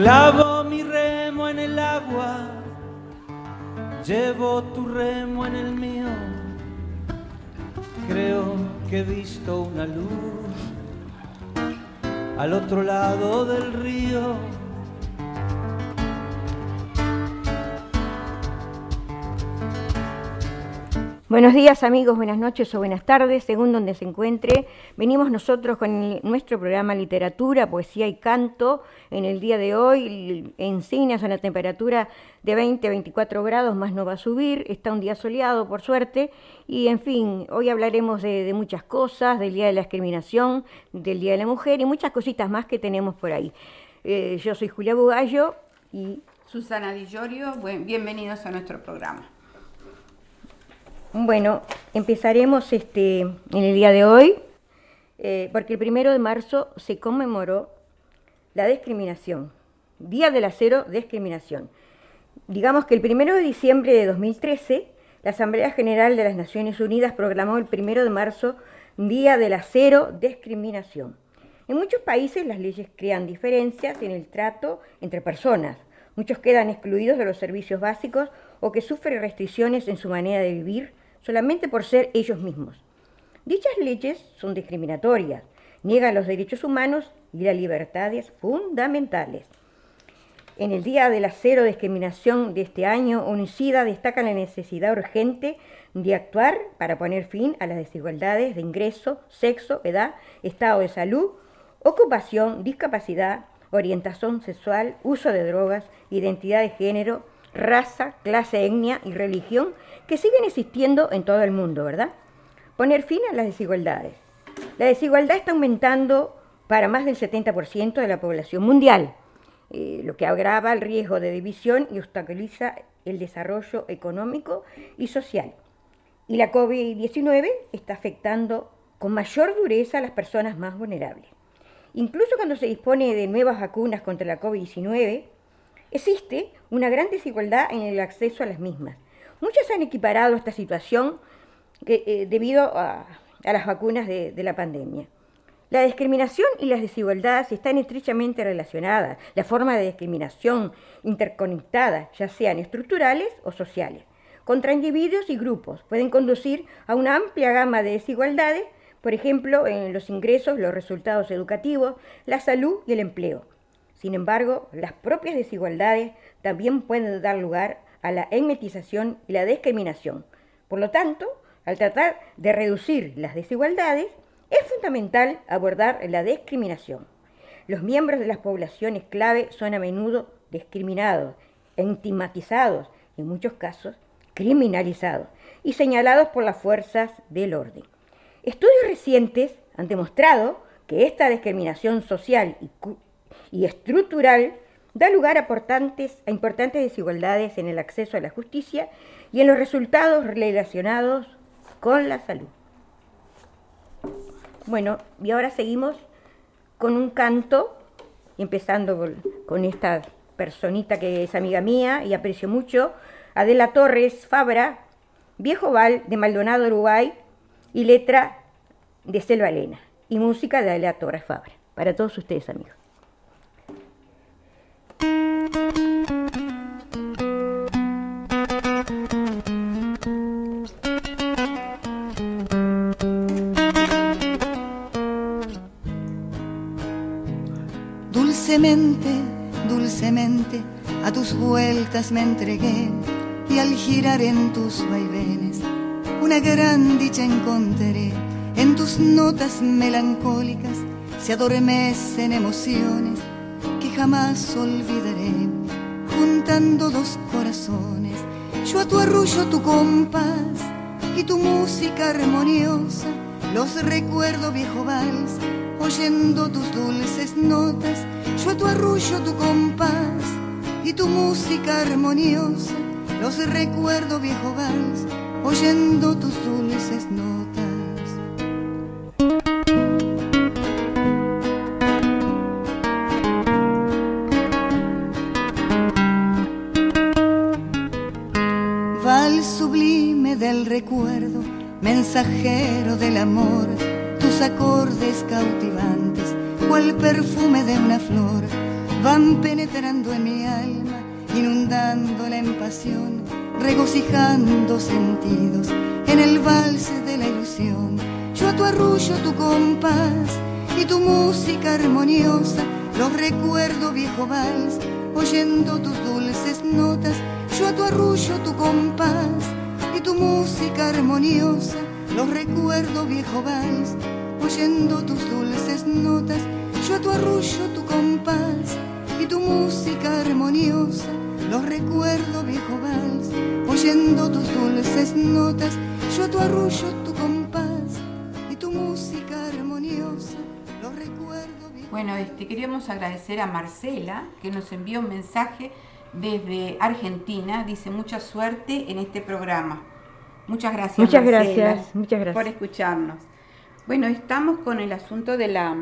Clavo mi remo en el agua, llevo tu remo en el mío. Creo que he visto una luz al otro lado del río. Buenos días amigos, buenas noches o buenas tardes, según donde se encuentre. Venimos nosotros con nuestro programa Literatura, Poesía y Canto. En el día de hoy enseñas a una temperatura de 20-24 grados, más no va a subir. Está un día soleado, por suerte. Y en fin, hoy hablaremos de, muchas cosas, del Día de la Discriminación, del Día de la Mujer y muchas cositas más que tenemos por ahí. Eh, yo soy Julia Bugallo y... Susana Di Giorgio, bienvenidos a nuestro programa. Bueno, empezaremos este, en el día de hoy, eh, porque el primero de marzo se conmemoró la discriminación, Día del Acero Discriminación. Digamos que el primero de diciembre de 2013, la Asamblea General de las Naciones Unidas proclamó el primero de marzo Día del Acero Discriminación. En muchos países las leyes crean diferencias en el trato entre personas. Muchos quedan excluidos de los servicios básicos o que sufren restricciones en su manera de vivir solamente por ser ellos mismos. Dichas leyes son discriminatorias, niegan los derechos humanos y las libertades fundamentales. En el Día de la Cero Discriminación de este año, UNICIDA destaca la necesidad urgente de actuar para poner fin a las desigualdades de ingreso, sexo, edad, estado de salud, ocupación, discapacidad, orientación sexual, uso de drogas, identidad de género, raza, clase, etnia y religión que siguen existiendo en todo el mundo, ¿verdad? Poner fin a las desigualdades. La desigualdad está aumentando para más del 70% de la población mundial, eh, lo que agrava el riesgo de división y obstaculiza el desarrollo económico y social. Y la COVID-19 está afectando con mayor dureza a las personas más vulnerables. Incluso cuando se dispone de nuevas vacunas contra la COVID-19, Existe una gran desigualdad en el acceso a las mismas. Muchos han equiparado esta situación eh, debido a, las vacunas de, de la pandemia. La discriminación y las desigualdades están estrechamente relacionadas. La forma de discriminación interconectada, ya sean estructurales o sociales, contra individuos y grupos, pueden conducir a una amplia gama de desigualdades, por ejemplo, en los ingresos, los resultados educativos, la salud y el empleo. Sin embargo, las propias desigualdades también pueden dar lugar a la enmetización y la discriminación. Por lo tanto, al tratar de reducir las desigualdades, es fundamental abordar la discriminación. Los miembros de las poblaciones clave son a menudo discriminados, estigmatizados, en muchos casos criminalizados y señalados por las fuerzas del orden. Estudios recientes han demostrado que esta discriminación social y y estructural da lugar a importantes, a importantes desigualdades en el acceso a la justicia y en los resultados relacionados con la salud. Bueno, y ahora seguimos con un canto, empezando con esta personita que es amiga mía y aprecio mucho, Adela Torres Fabra, Viejo Val de Maldonado, Uruguay, y letra de Selva Elena, y música de Adela Torres Fabra. Para todos ustedes, amigos. Dulcemente, dulcemente, a tus vueltas me entregué y al girar en tus vaivenes, una gran dicha encontraré. En tus notas melancólicas se adormecen emociones jamás olvidaré, dos corazones, yo a tu arrullo tu compás y tu música armoniosa, los recuerdo viejo vals, oyendo tus dulces notas, yo a tu arrullo tu compás y tu música armoniosa, los recuerdo viejo vals, oyendo tus dulces notas. Mensajero del amor, tus acordes cautivantes, cual perfume de una flor, van penetrando en mi alma, inundándola en pasión, regocijando sentidos en el valse de la ilusión. Yo a tu arrullo tu compás y tu música armoniosa, los recuerdo viejo vals, oyendo tus dulces notas. Yo a tu arrullo tu compás y tu música armoniosa, los recuerdo viejo vals, oyendo tus dulces notas. Yo a tu arrullo tu compás y tu música armoniosa, los recuerdo viejo vals, oyendo tus dulces notas. Yo a tu arrullo tu compás y tu música armoniosa, los recuerdo viejo Bueno, este, queríamos agradecer a Marcela que nos envió un mensaje desde Argentina. Dice mucha suerte en este programa. Muchas gracias. Muchas Marcela, gracias, muchas gracias. por escucharnos. Bueno, estamos con el asunto de la,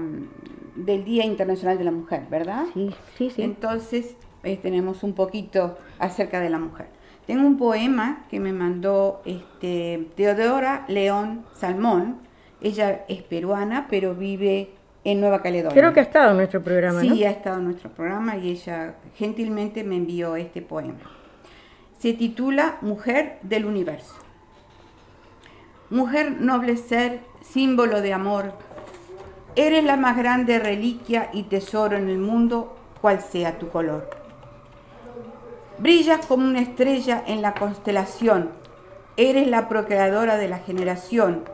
del Día Internacional de la Mujer, ¿verdad? Sí, sí, sí. Entonces eh, tenemos un poquito acerca de la mujer. Tengo un poema que me mandó este, Teodora León Salmón. Ella es peruana, pero vive en Nueva Caledonia. Creo que ha estado en nuestro programa, Sí, ¿no? ha estado en nuestro programa y ella gentilmente me envió este poema. Se titula Mujer del Universo. Mujer noble ser, símbolo de amor, eres la más grande reliquia y tesoro en el mundo, cual sea tu color. Brillas como una estrella en la constelación, eres la procreadora de la generación,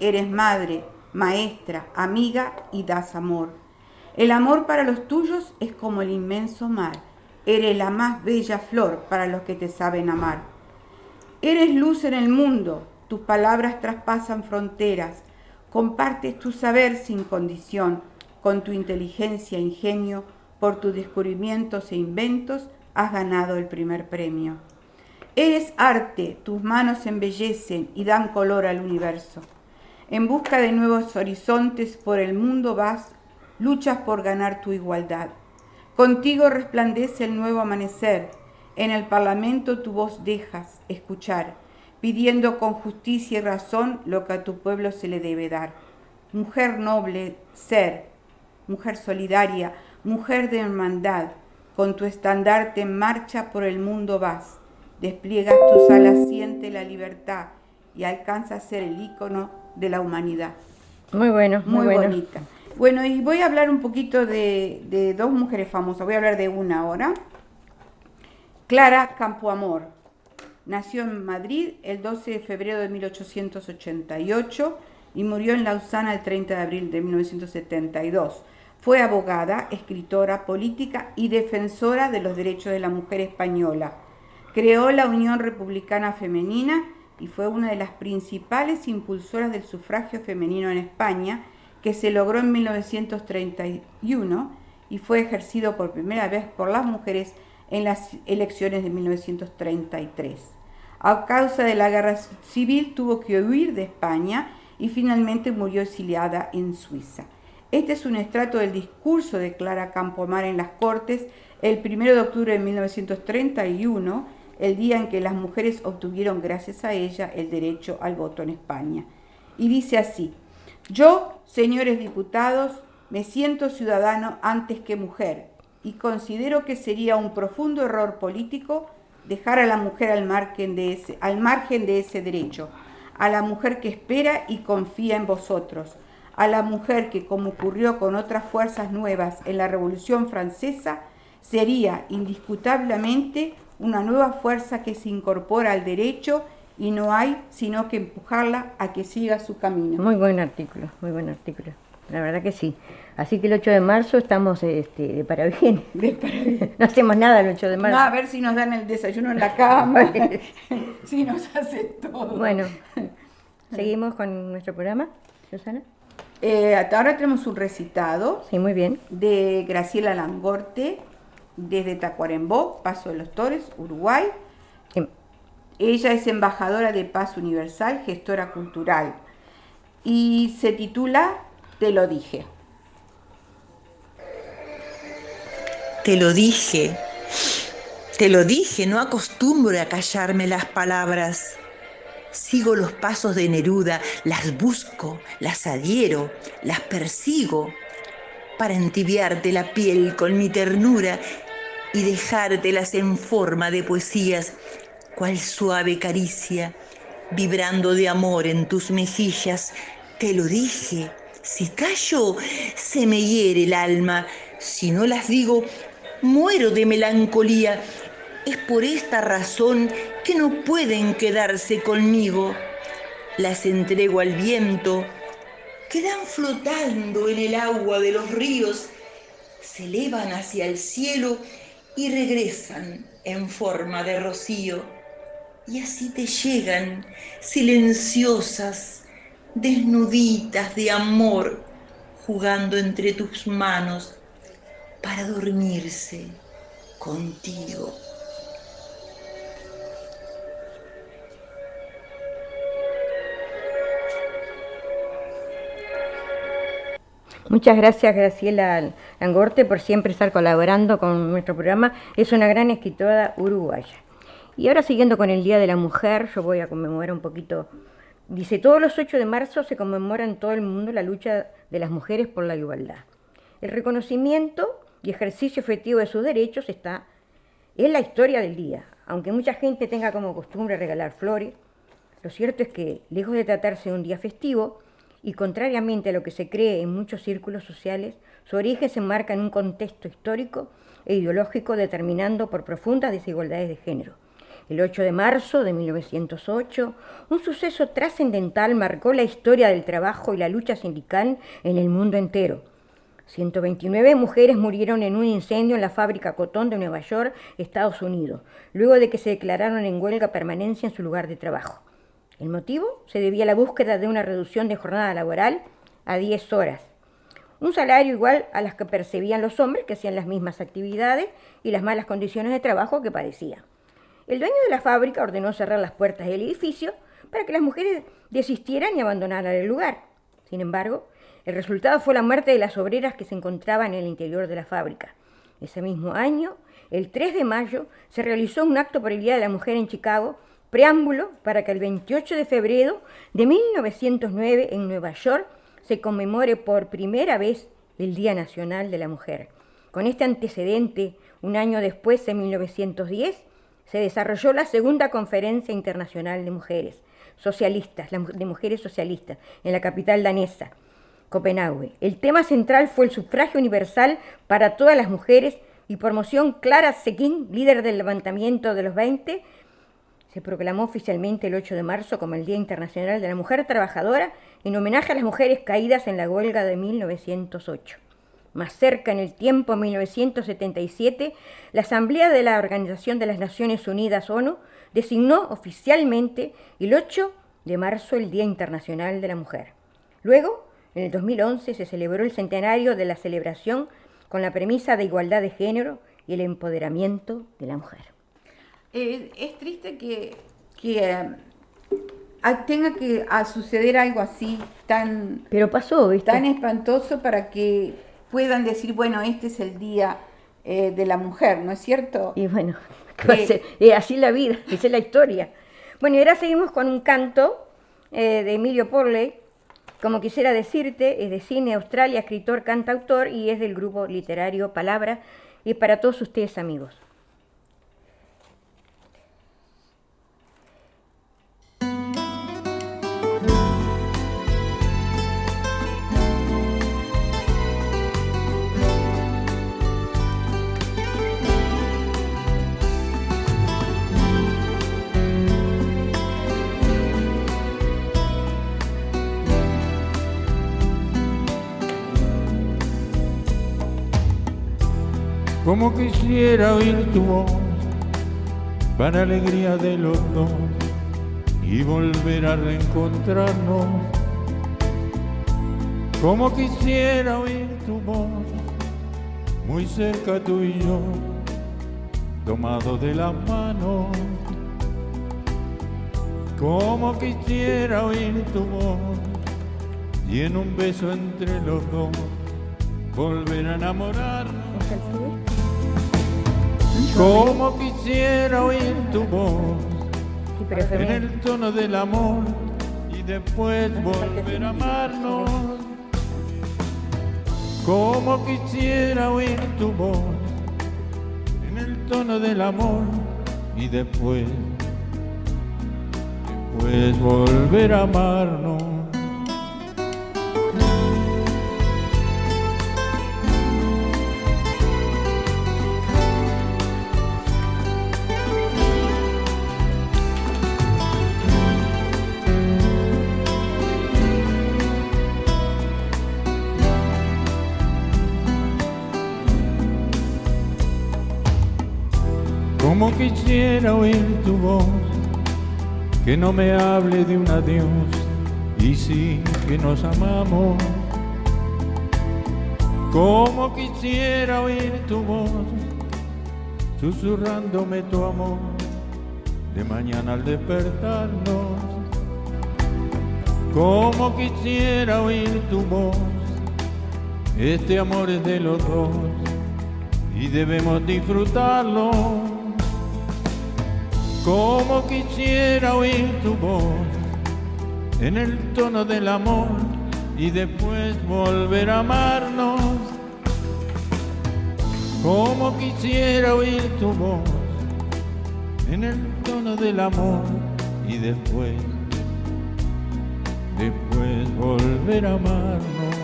eres madre, maestra, amiga y das amor. El amor para los tuyos es como el inmenso mar, eres la más bella flor para los que te saben amar. Eres luz en el mundo, tus palabras traspasan fronteras, compartes tu saber sin condición, con tu inteligencia e ingenio, por tus descubrimientos e inventos, has ganado el primer premio. Eres arte, tus manos embellecen y dan color al universo. En busca de nuevos horizontes por el mundo vas, luchas por ganar tu igualdad. Contigo resplandece el nuevo amanecer, en el Parlamento tu voz dejas escuchar, pidiendo con justicia y razón lo que a tu pueblo se le debe dar. Mujer noble, ser, mujer solidaria, mujer de hermandad, con tu estandarte en marcha por el mundo vas, despliegas tus alas, siente la libertad y alcanza a ser el ícono de la humanidad. Muy bueno, muy, Muy bueno. bonita. Bueno, y voy a hablar un poquito de, de dos mujeres famosas. Voy a hablar de una ahora. Clara Campoamor. Nació en Madrid el 12 de febrero de 1888 y murió en Lausana el 30 de abril de 1972. Fue abogada, escritora, política y defensora de los derechos de la mujer española. Creó la Unión Republicana Femenina y fue una de las principales impulsoras del sufragio femenino en España, que se logró en 1931 y fue ejercido por primera vez por las mujeres en las elecciones de 1933. A causa de la guerra civil tuvo que huir de España y finalmente murió exiliada en Suiza. Este es un estrato del discurso de Clara Campoamor en las Cortes el 1 de octubre de 1931, el día en que las mujeres obtuvieron gracias a ella el derecho al voto en España. Y dice así, yo, señores diputados, me siento ciudadano antes que mujer y considero que sería un profundo error político dejar a la mujer al margen de ese, derecho, a la mujer que espera y confía en vosotros, a la mujer que, como ocurrió con otras fuerzas nuevas en la Revolución Francesa, sería indiscutablemente una nueva fuerza que se incorpora al derecho y no hay sino que empujarla a que siga su camino. Muy buen artículo, muy buen artículo. La verdad que sí. Así que el 8 de marzo estamos este, de parabienes. De. No hacemos nada el 8 de marzo. No, a ver si nos dan el desayuno en la cama, si nos hace todo. Bueno, seguimos con nuestro programa, Susana. Eh, hasta ahora tenemos un recitado Sí, muy bien. de Graciela Langorte desde Tacuarembó, Paso de los Torres, Uruguay. Sí. Ella es embajadora de Paz Universal, gestora cultural y se titula Te lo dije. Te lo dije, te lo dije, no acostumbro a callarme las palabras. Sigo los pasos de Neruda, las busco, las adhiero, las persigo. para entibiarte la piel con mi ternura y dejártelas en forma de poesías, cual suave caricia, vibrando de amor en tus mejillas. Te lo dije, si callo, se me hiere el alma, si no las digo, muero de melancolía. Es por esta razón que no pueden quedarse conmigo. Las entrego al viento, quedan flotando en el agua de los ríos, se elevan hacia el cielo y regresan en forma de rocío. Y así te llegan silenciosas, desnuditas de amor, jugando entre tus manos para dormirse contigo. Muchas gracias Graciela Langorte por siempre estar colaborando con nuestro programa. Es una gran escritora uruguaya. Y ahora siguiendo con el Día de la Mujer, yo voy a conmemorar un poquito. Dice, todos los 8 de marzo se conmemora en todo el mundo la lucha de las mujeres por la igualdad. El reconocimiento y ejercicio efectivo de sus derechos está en la historia del día. Aunque mucha gente tenga como costumbre regalar flores, lo cierto es que, lejos de tratarse de un día festivo, y contrariamente a lo que se cree en muchos círculos sociales, su origen se enmarca en un contexto histórico e ideológico determinando por profundas desigualdades de género. El 8 de marzo de 1908, un suceso trascendental marcó la historia del trabajo y la lucha sindical en el mundo entero. 129 mujeres murieron en un incendio en la fábrica Cotón de Nueva York, Estados Unidos, luego de que se declararon en huelga permanencia en su lugar de trabajo. El motivo se debía a la búsqueda de una reducción de jornada laboral a 10 horas, un salario igual a las que percibían los hombres que hacían las mismas actividades y las malas condiciones de trabajo que padecían. El dueño de la fábrica ordenó cerrar las puertas del edificio para que las mujeres desistieran y abandonaran el lugar. Sin embargo, el resultado fue la muerte de las obreras que se encontraban en el interior de la fábrica. Ese mismo año, el 3 de mayo, se realizó un acto por el Día de la Mujer en Chicago preámbulo para que el 28 de febrero de 1909 en Nueva York se conmemore por primera vez el Día Nacional de la Mujer. Con este antecedente, un año después, en 1910, se desarrolló la segunda Conferencia Internacional de Mujeres Socialistas, de Mujeres Socialistas, en la capital danesa, Copenhague. El tema central fue el sufragio universal para todas las mujeres y por moción Clara Sequín, líder del levantamiento de los 20, se proclamó oficialmente el 8 de marzo como el Día Internacional de la Mujer Trabajadora en homenaje a las mujeres caídas en la huelga de 1908. Más cerca en el tiempo, en 1977, la Asamblea de la Organización de las Naciones Unidas, ONU, designó oficialmente el 8 de marzo el Día Internacional de la Mujer. Luego, en el 2011, se celebró el centenario de la celebración con la premisa de igualdad de género y el empoderamiento de la mujer. Eh, es triste que, que tenga que suceder algo así tan... Pero pasó, Tan espantoso para que puedan decir, bueno, este es el día eh, de la mujer, ¿no es cierto? Y bueno, ¿qué así la vida, esa es la historia. Bueno, y ahora seguimos con un canto eh, de Emilio Porley, como quisiera decirte, es de cine Australia, escritor, cantautor y es del grupo literario Palabra y para todos ustedes amigos. Como quisiera oír tu voz para alegría de los dos y volver a reencontrarnos. Como quisiera oír tu voz muy cerca tú y yo, tomado de la mano. Como quisiera oír tu voz y en un beso entre los dos volver a enamorarnos. Como quisiera oír tu voz en el tono del amor y después volver a amarnos. como quisiera oír tu voz en el tono del amor y después, después volver a amarnos. Como quisiera oír tu voz, que no me hable de un adiós y sí que nos amamos. Como quisiera oír tu voz, susurrándome tu amor, de mañana al despertarnos. Como quisiera oír tu voz, este amor es de los dos y debemos disfrutarlo como quisiera oír tu voz en el tono del amor y después volver a amarnos. Como quisiera oír tu voz en el tono del amor y después, después volver a amarnos.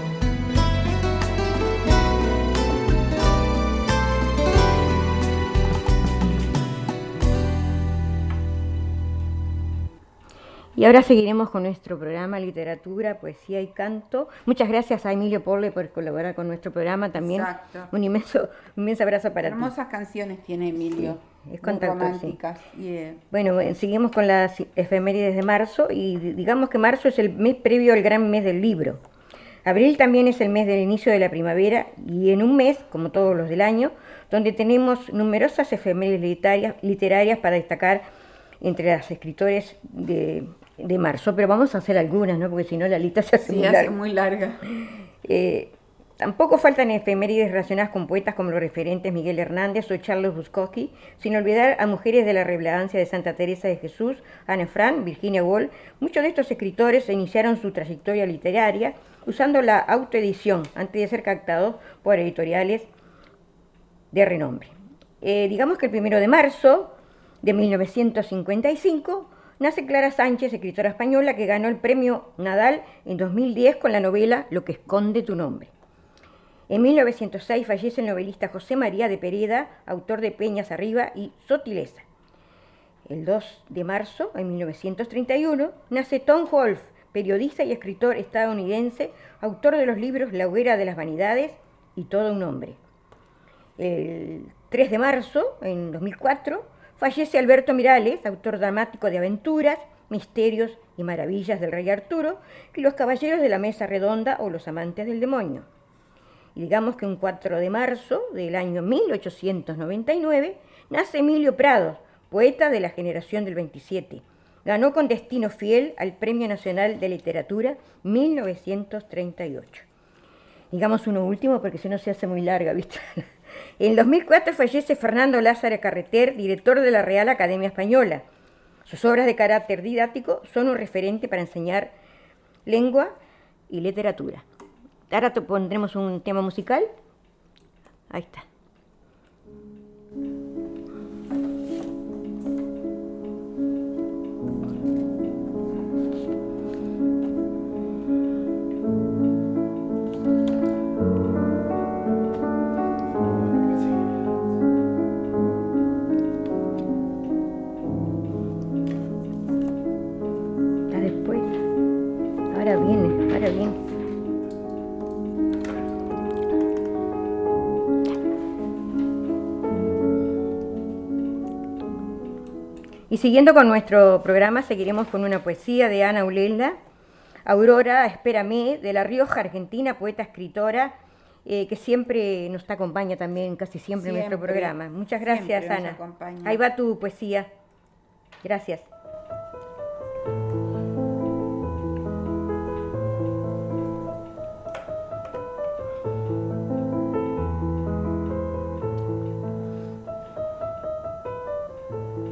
Y ahora seguiremos con nuestro programa Literatura, Poesía y Canto. Muchas gracias a Emilio Porle por colaborar con nuestro programa también. Exacto. Un inmenso, un inmenso abrazo para ti. Hermosas canciones tiene Emilio. Sí, es muy contacto, románticas. Eh, Bueno, eh, seguimos con las efemérides de marzo y di- digamos que marzo es el mes previo al gran mes del libro. Abril también es el mes del inicio de la primavera y en un mes, como todos los del año, donde tenemos numerosas efemérides literarias, literarias para destacar entre las escritores de, de marzo, pero vamos a hacer algunas, ¿no? Porque si no la lista se hace sí, muy hace larga. muy larga. Eh, tampoco faltan efemérides relacionadas con poetas como los referentes Miguel Hernández o Charles Bukowski, sin olvidar a mujeres de la relevancia de Santa Teresa de Jesús, Anne Frank, Virginia Woolf. Muchos de estos escritores iniciaron su trayectoria literaria usando la autoedición antes de ser captados por editoriales de renombre. Eh, digamos que el primero de marzo de 1955 nace Clara Sánchez, escritora española que ganó el premio Nadal en 2010 con la novela Lo que esconde tu nombre. En 1906 fallece el novelista José María de Pereda, autor de Peñas Arriba y Sotileza. El 2 de marzo, en 1931, nace Tom Wolfe, periodista y escritor estadounidense, autor de los libros La hoguera de las vanidades y Todo un hombre. El 3 de marzo, en 2004, fallece Alberto Mirales, autor dramático de aventuras, misterios y maravillas del rey Arturo, y Los caballeros de la mesa redonda o Los amantes del demonio. Y digamos que un 4 de marzo del año 1899 nace Emilio Prados, poeta de la generación del 27. Ganó con destino fiel al Premio Nacional de Literatura 1938. Digamos uno último porque si no se hace muy larga, ¿viste? En 2004 fallece Fernando Lázaro Carreter, director de la Real Academia Española. Sus obras de carácter didáctico son un referente para enseñar lengua y literatura. Ahora pondremos un tema musical. Ahí. Está Ahora viene, ahora viene. Y siguiendo con nuestro programa, seguiremos con una poesía de Ana Ulela, Aurora, espérame, de La Rioja, Argentina, poeta, escritora, eh, que siempre nos acompaña también, casi siempre, en nuestro programa. Muchas gracias, Ana. acompaña. Ahí va tu poesía. Gracias.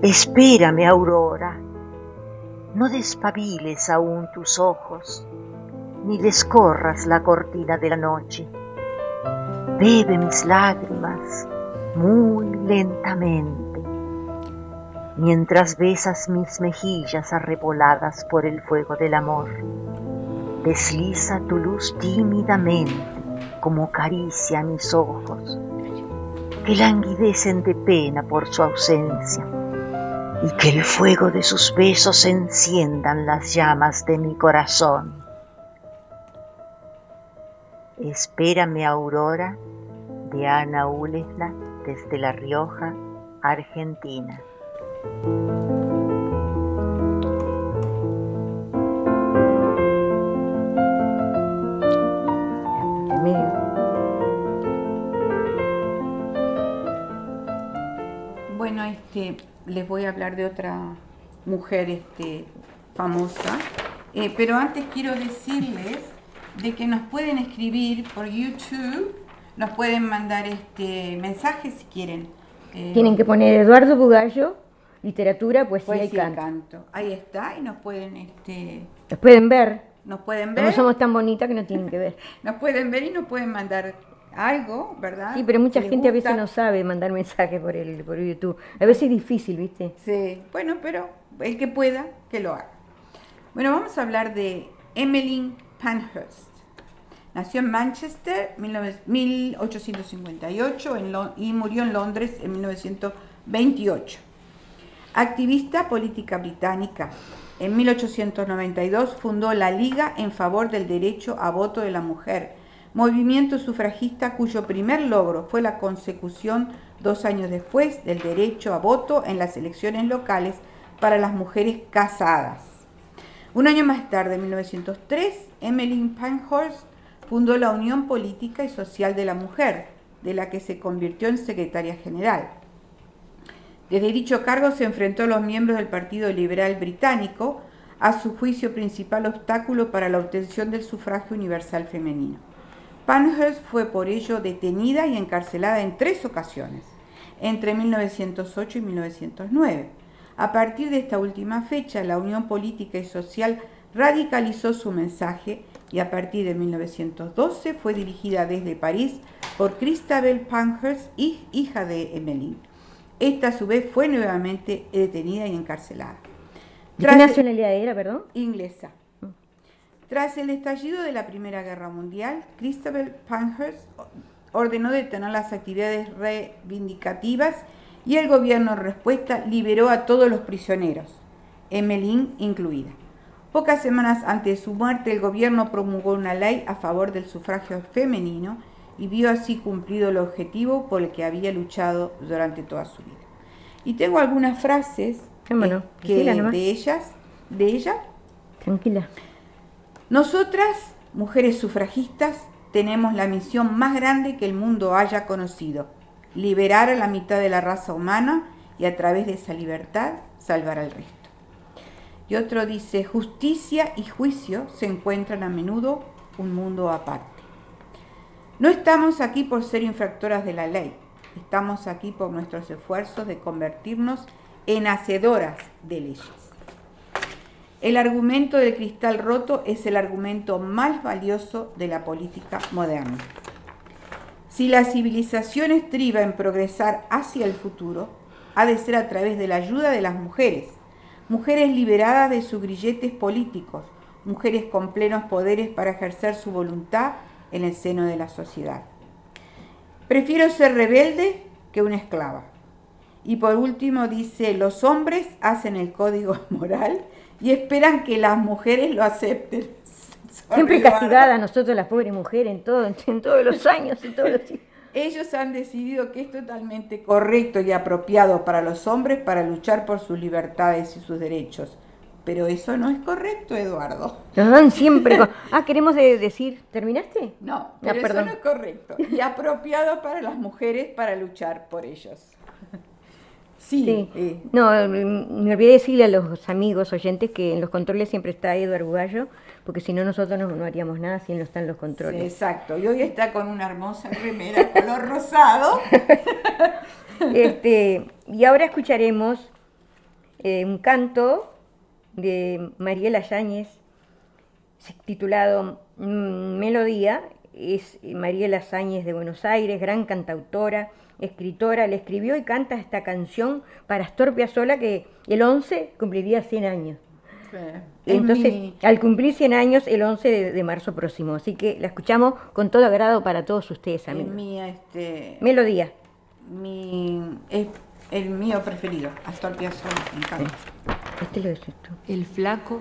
Espérame, Aurora, no despabiles aún tus ojos, ni descorras la cortina de la noche. Bebe mis lágrimas muy lentamente, mientras besas mis mejillas arreboladas por el fuego del amor. Desliza tu luz tímidamente como caricia a mis ojos, que languidecen de pena por su ausencia, y que el fuego de sus besos enciendan las llamas de mi corazón. Espérame Aurora de Ana Ulesla desde La Rioja, Argentina. Bueno, este, les voy a hablar de otra mujer este, famosa, Eh, pero antes quiero decirles de que nos pueden escribir por YouTube, nos pueden mandar este mensajes si quieren. Eh, Tienen que poner Eduardo Bugallo, literatura, poesía, poesía y y canto. Ahí está, y nos pueden, este, Los pueden ver. nos pueden ver, No somos tan bonitas que no tienen que ver. nos pueden ver y nos pueden mandar algo, ¿verdad? Sí, pero mucha gente a veces no sabe mandar mensajes por el por YouTube. A veces es difícil, ¿viste? Sí, bueno, pero el que pueda, que lo haga. Bueno, vamos a hablar de Emmeline Pankhurst. Nació en Manchester en 1858 en y murió en Londres en 1928. Activista política británica. En 1892 fundó la Liga en favor del derecho a voto de la mujer, movimiento sufragista cuyo primer logro fue la consecución dos años después del derecho a voto en las elecciones locales para las mujeres casadas. Un año más tarde, en 1903, Emmeline Pankhurst fundó la Unión Política y Social de la Mujer, de la que se convirtió en secretaria general. Desde dicho cargo se enfrentó a los miembros del Partido Liberal Británico, a su juicio principal obstáculo para la obtención del sufragio universal femenino. Pankhurst fue por ello detenida y encarcelada en tres ocasiones, entre 1908 y 1909. A partir de esta última fecha, la Unión Política y Social radicalizó su mensaje y a partir de 1912 fue dirigida desde París por Christabel Pankhurst, hij- hija de Emmeline. Esta a su vez fue nuevamente detenida y encarcelada. ¿De qué nacionalidad era, perdón? inglesa. Tras el estallido de la Primera Guerra Mundial, Christabel Pankhurst ordenó detener las actividades reivindicativas y el gobierno en respuesta liberó a todos los prisioneros, Emmeline incluida. Pocas semanas antes de su muerte, el gobierno promulgó una ley a favor del sufragio femenino y vio así cumplido el objetivo por el que había luchado durante toda su vida. Y tengo algunas frases eh, que, de ellas, de ella, Tranquila. Nosotras, mujeres sufragistas, tenemos la misión más grande que el mundo haya conocido, liberar a la mitad de la raza humana y a través de esa libertad salvar al resto. Y otro dice, justicia y juicio se encuentran a menudo un mundo aparte. No estamos aquí por ser infractoras de la ley, estamos aquí por nuestros esfuerzos de convertirnos en hacedoras de leyes. El argumento del cristal roto es el argumento más valioso de la política moderna. Si la civilización estriba en progresar hacia el futuro, ha de ser a través de la ayuda de las mujeres, mujeres liberadas de sus grilletes políticos, mujeres con plenos poderes para ejercer su voluntad en el seno de la sociedad. Prefiero ser rebelde que una esclava. Y por último dice, los hombres hacen el código moral y esperan que las mujeres lo acepten. Siempre castigada nosotros las pobres mujeres en todo, en todos los años, en todos los Ellos han decidido que es totalmente correcto y apropiado para los hombres para luchar por sus libertades y sus derechos. Pero eso no es correcto, Eduardo. Nos dan siempre. con- Ah, queremos de- decir, ¿terminaste? No, pero eso perdón. no es correcto. Y apropiado para las mujeres para luchar por ellos. Sí, Sí. eh, No, mm, me olvidé decirle a los amigos oyentes que en los controles siempre está Eduardo Bugallo, porque si no nosotros no, no haríamos nada si no está en los sí, controles. exacto. Y hoy está con una hermosa remera color rosado. Este, y ahora escucharemos eh, un canto de Mariela Yáñez titulado mm, Melodía es Mariela Sáñez de Buenos Aires, gran cantautora, escritora, le escribió y canta esta canción para Astor Piazzolla que el 11 cumpliría 100 años. Entonces, al cumplir 100 años, el 11 de, marzo próximo. Así que la escuchamos con todo agrado para todos ustedes, amigos. Mi, este, Melodía. Mi, es el mío preferido, Astor Piazzolla, Este lo tú. El flaco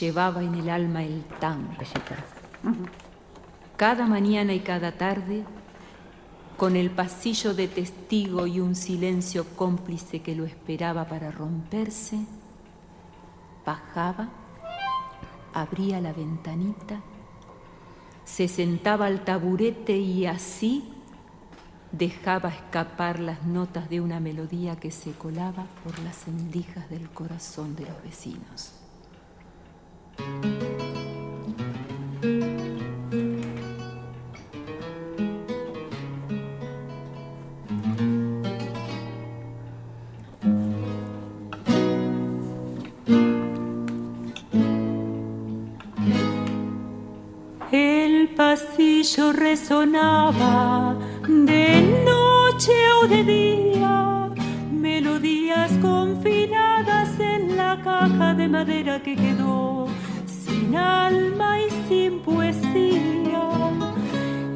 llevaba en el alma el tango. Cada mañana y cada tarde, con el pasillo de testigo y un silencio cómplice que lo esperaba para romperse, bajaba, abría la ventanita, se sentaba al taburete y así dejaba escapar las notas de una melodía que se colaba por las endijas del corazón de los vecinos. Pasillo resonaba de noche o de día, melodías confinadas en la caja de madera que quedó sin alma y sin poesía.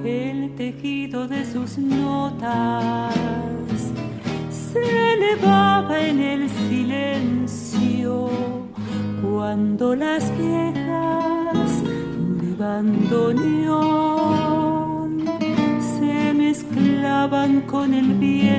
El tejido de sus notas se elevaba en el silencio cuando las viejas bandoneón se mezclaban con el viento,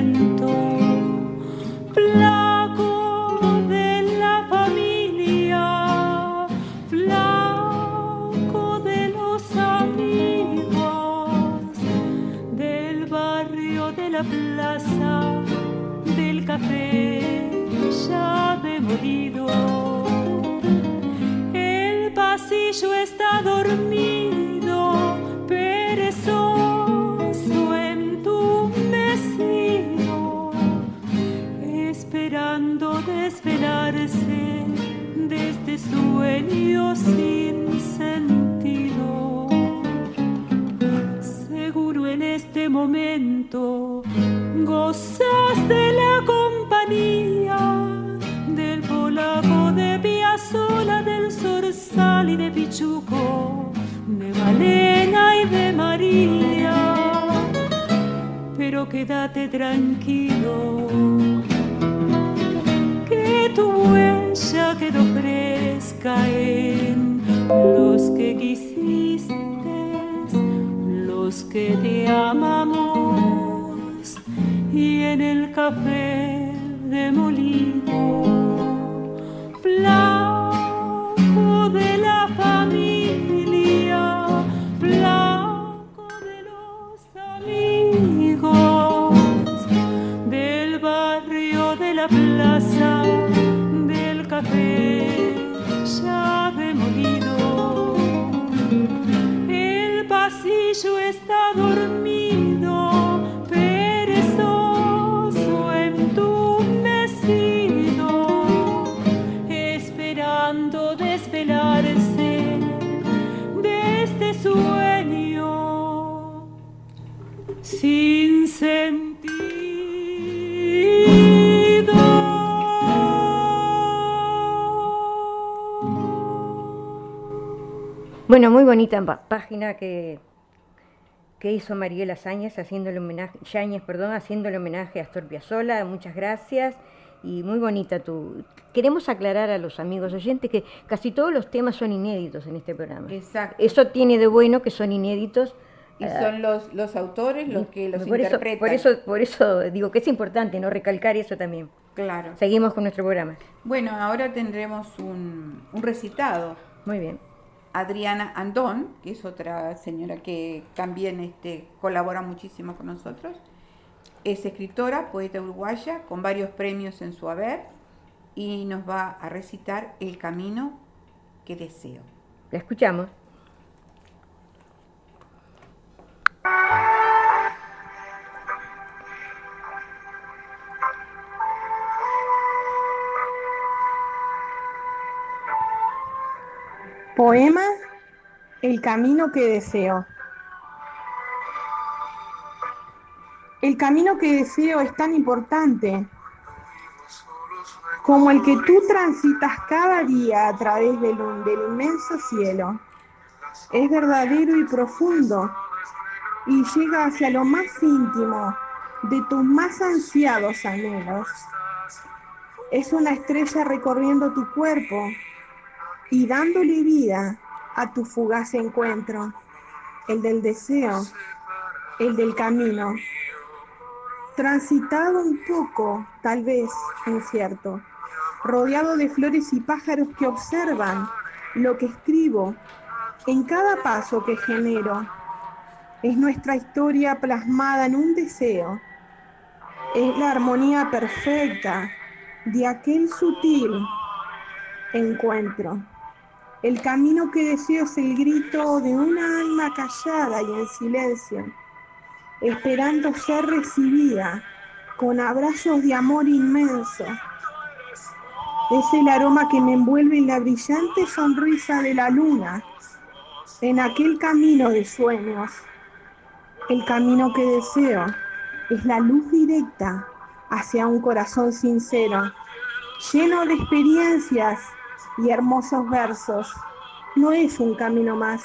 Bueno, muy bonita página que, que hizo Mariela Sáñez haciéndole homenaje, Yáñez, perdón, haciéndole homenaje a Astor Piazzolla. Muchas gracias y muy bonita tu. Queremos aclarar a los amigos oyentes que casi todos los temas son inéditos en este programa. Exacto. Eso tiene de bueno que son inéditos y son los, los autores los que los interpretan. por, eso, por eso digo que es importante no recalcar eso también. Claro. Seguimos con nuestro programa. Bueno, ahora tendremos un, un recitado. Muy bien. Adriana Andón, que es otra señora que también este, colabora muchísimo con nosotros. Es escritora, poeta uruguaya, con varios premios en su haber, y nos va a recitar El camino que deseo. La escuchamos. Poema El camino que deseo. El camino que deseo es tan importante como el que tú transitas cada día a través del, del inmenso cielo. Es verdadero y profundo y llega hacia lo más íntimo de tus más ansiados anhelos. Es una estrella recorriendo tu cuerpo y dándole vida a tu fugaz encuentro, el del deseo, el del camino. Transitado un poco, tal vez, incierto, rodeado de flores y pájaros que observan lo que escribo en cada paso que genero. Es nuestra historia plasmada en un deseo. Es la armonía perfecta de aquel sutil encuentro. El camino que deseo es el grito de una alma callada y en silencio, esperando ser recibida con abrazos de amor inmenso. Es el aroma que me envuelve en la brillante sonrisa de la luna, en aquel camino de sueños. El camino que deseo es la luz directa hacia un corazón sincero, lleno de experiencias y hermosos versos. No es un camino más,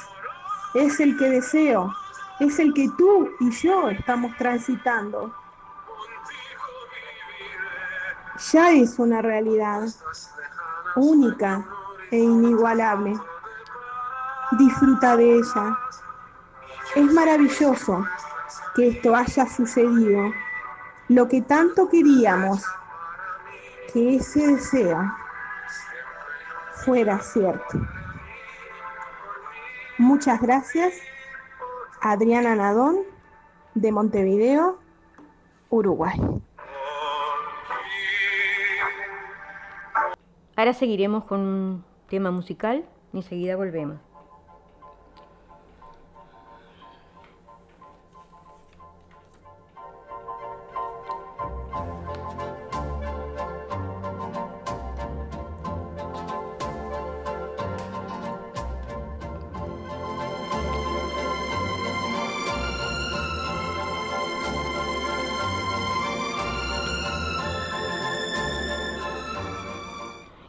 es el que deseo, es el que tú y yo estamos transitando. Ya es una realidad única e inigualable. Disfruta de ella. Es maravilloso que esto haya sucedido. Lo que tanto queríamos, que ese deseo fuera cierto. Muchas gracias, Adriana Nadón, de Montevideo, Uruguay. Ahora seguiremos con un tema musical y enseguida volvemos.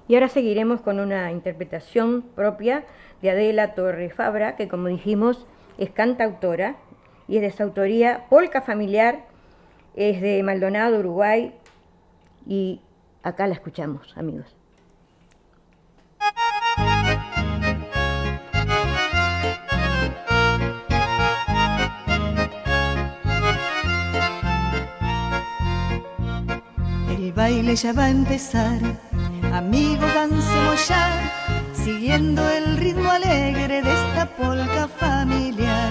Y ahora seguiremos con una interpretación propia de Adela Torre Fabra, que como dijimos es cantautora y es de su autoría Polca Familiar, es de Maldonado, Uruguay, y acá la escuchamos, amigos. El baile ya va a empezar Amigos, dancemos ya, siguiendo el ritmo alegre de esta polca familiar.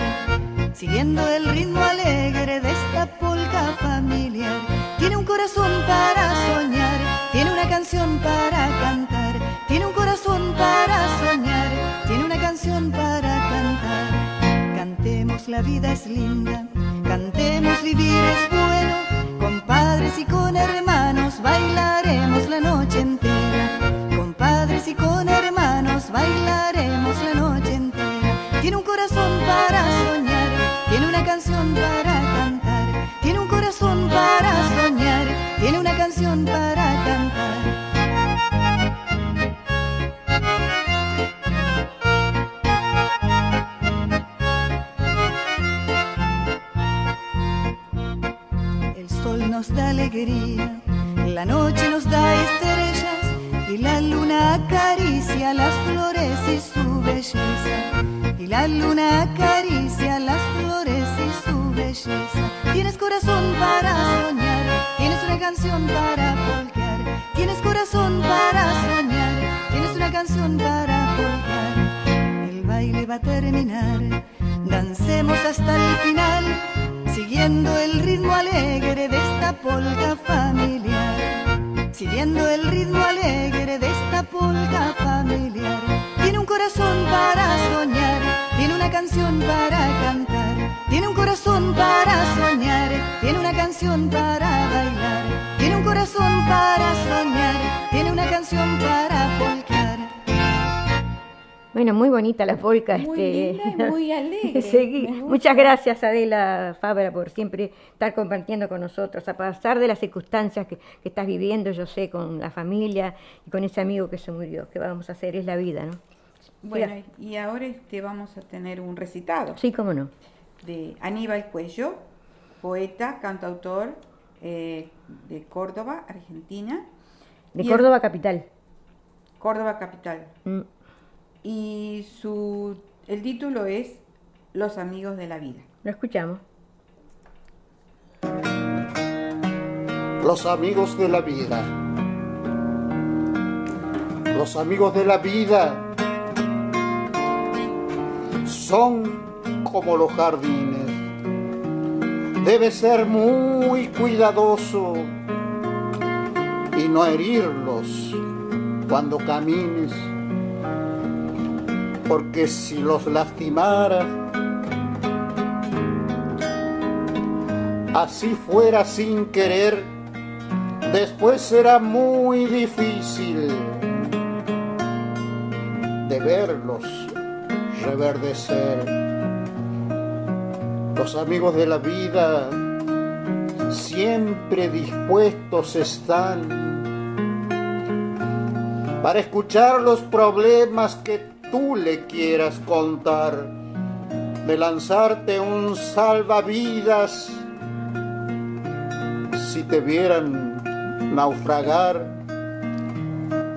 Siguiendo el ritmo alegre de esta polca familiar. Tiene un corazón para soñar, tiene una canción para cantar. Tiene un corazón para soñar, tiene una canción para cantar. Cantemos, la vida es linda, cantemos, vivir es bueno. Con padres y con hermanos bailaremos la noche entera y con hermanos bailaremos la noche entera. Tiene un corazón para soñar, tiene una canción para cantar. Tiene un corazón para soñar, tiene una canción para cantar. Da alegría, la noche nos da estrellas y la luna acaricia las flores y su belleza. Y la luna acaricia las flores y su belleza. Tienes corazón para soñar, tienes una canción para polcar. Tienes corazón para soñar, tienes una canción para polcar. El baile va a terminar, dancemos hasta el final, siguiendo el el ritmo alegre de esta polca familiar. Tiene un corazón para soñar, tiene una canción para cantar, tiene un corazón para soñar, tiene una canción para bailar, tiene un corazón para soñar, tiene una canción para polcar. Bueno, muy bonita la polca. Muy este, linda y muy alegre. Seguí. Muchas gracias, Adela Fabra, por siempre estar compartiendo con nosotros, a pesar de las circunstancias que, que estás viviendo, yo sé, con la familia y con ese amigo que se murió. ¿Qué vamos a hacer? Es la vida, ¿no? Bueno, y ahora este, vamos a tener un recitado Sí, cómo no. de Aníbal Cuello, poeta, cantautor eh, de Córdoba, Argentina. De Y el- Córdoba Capital. Córdoba Capital. Mm. Y su, el título es Los amigos de la vida. Lo escuchamos. Los amigos de la vida. Los amigos de la vida son como los jardines. Debes ser muy cuidadoso y no herirlos cuando camines, porque si los lastimaras, así fuera sin querer, después será muy difícil de verlos reverdecer. Los amigos de la vida siempre dispuestos están para escuchar los problemas que tú le quieras contar, de lanzarte un salvavidas si te vieran naufragar,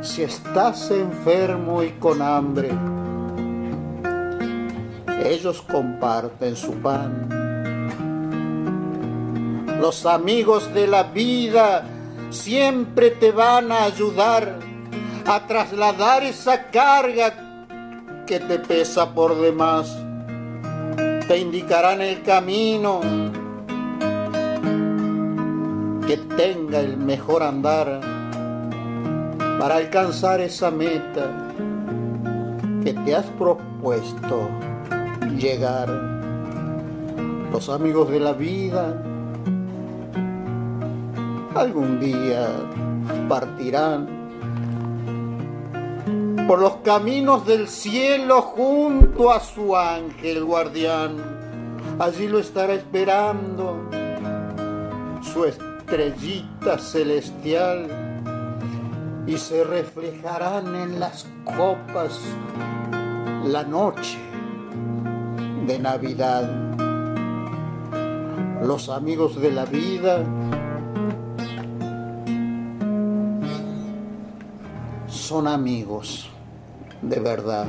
si estás enfermo y con hambre. Ellos comparten su pan. Los amigos de la vida siempre te van a ayudar a trasladar esa carga que te pesa por demás. Te indicarán el camino que tenga el mejor andar para alcanzar esa meta que te has propuesto llegar. Los amigos de la vida algún día partirán por los caminos del cielo junto a su ángel guardián. Allí lo estará esperando su estrellita celestial y se reflejarán en las copas la noche de Navidad. Los amigos de la vida son amigos de verdad.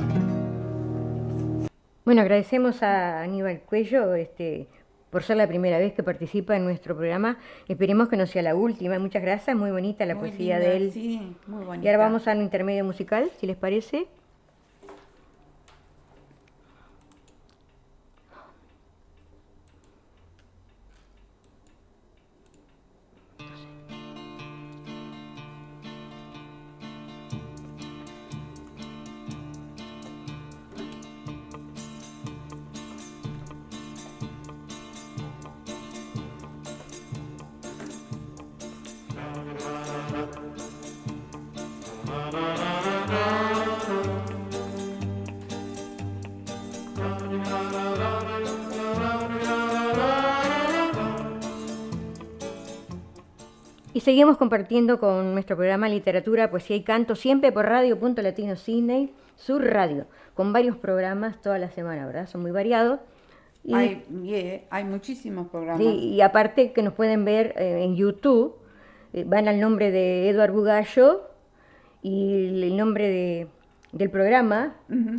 Bueno, agradecemos a Aníbal Cuello este, por ser la primera vez que participa en nuestro programa. Esperemos que no sea la última. Muchas gracias, muy bonita la Muy poesía linda, de él. Sí, muy bonita. Y ahora vamos al intermedio musical, si les parece. Y seguimos compartiendo con nuestro programa Literatura, Poesía y Canto, siempre por Radio Punto Latino Sydney, su radio, con varios programas toda la semana, ¿verdad? Son muy variados. Y, Hay, yeah, hay muchísimos programas. sí, y aparte que nos pueden ver eh, en YouTube, eh, van al nombre de Eduard Bugallo y el nombre de, del programa,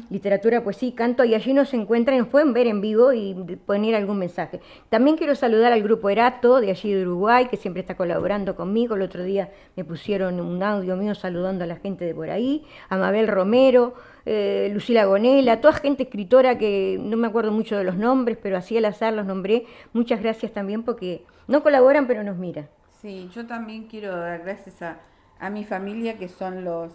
Literatura, Poesía y Canto, y allí nos encuentran y nos pueden ver en vivo y poner algún mensaje. También quiero saludar al grupo Erato de allí de Uruguay, que siempre está colaborando conmigo. El otro día me pusieron un audio mío saludando a la gente de por ahí, a Mabel Romero, eh, Lucila Gonela, toda gente escritora que no me acuerdo mucho de los nombres, pero así al azar los nombré. Muchas gracias también porque no colaboran, pero nos miran. Sí, yo también quiero dar gracias a, a mi familia que son los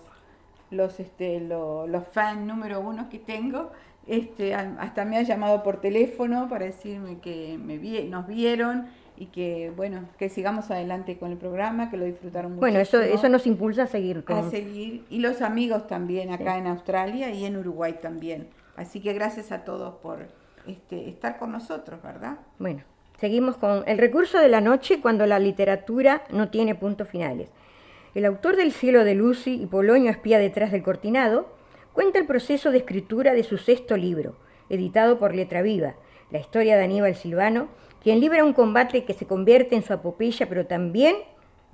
los este lo- los fans número uno que tengo. Este, hasta me ha llamado por teléfono para decirme que me vi- nos vieron y que bueno, que sigamos adelante con el programa, que lo disfrutaron mucho. Bueno, eso, eso nos impulsa a seguir. A seguir, y los amigos también acá en Australia y en Uruguay también. Así que gracias a todos por este, estar con nosotros, ¿verdad? Bueno, seguimos con el recurso de la noche cuando la literatura no tiene puntos finales. El autor del Cielo de Lucy y Polonio espía detrás del cortinado cuenta el proceso de escritura de su sexto libro, editado por Letra Viva, la historia de Aníbal Silvano, quien libra un combate que se convierte en su apopeya, pero también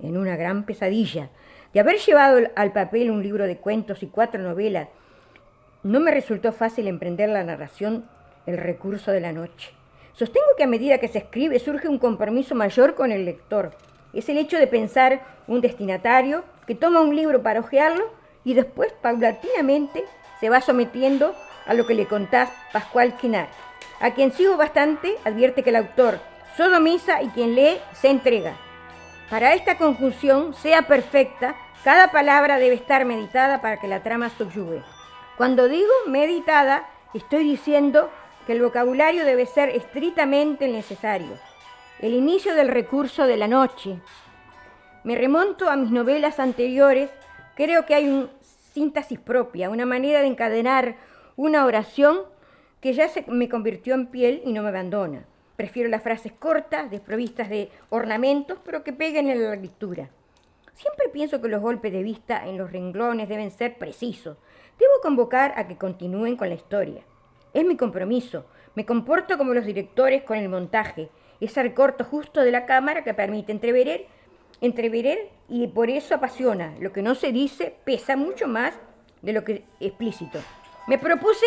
en una gran pesadilla. De haber llevado al papel un libro de cuentos y cuatro novelas, no me resultó fácil emprender la narración El recurso de la noche. Sostengo que a medida que se escribe surge un compromiso mayor con el lector. Es el hecho de pensar un destinatario que toma un libro para hojearlo y después paulatinamente se va sometiendo a lo que le contás Pascual Quinar. A quien sigo bastante, advierte que el autor sodomiza y quien lee se entrega. Para esta conjunción sea perfecta, cada palabra debe estar meditada para que la trama subyugue. Cuando digo meditada, estoy diciendo que el vocabulario debe ser estrictamente necesario. El inicio del recurso de la noche. Me remonto a mis novelas anteriores, creo que hay una síntesis propia, una manera de encadenar una oración que ya se me convirtió en piel y no me abandona. Prefiero las frases cortas, desprovistas de ornamentos, pero que peguen en la lectura. Siempre pienso que los golpes de vista en los renglones deben ser precisos. Debo convocar a que continúen con la historia. Es mi compromiso. Me comporto como los directores con el montaje. Ese recorto justo de la cámara que permite entreverer, entreverer y por eso apasiona. Lo que no se dice pesa mucho más de lo que explícito. Me propuse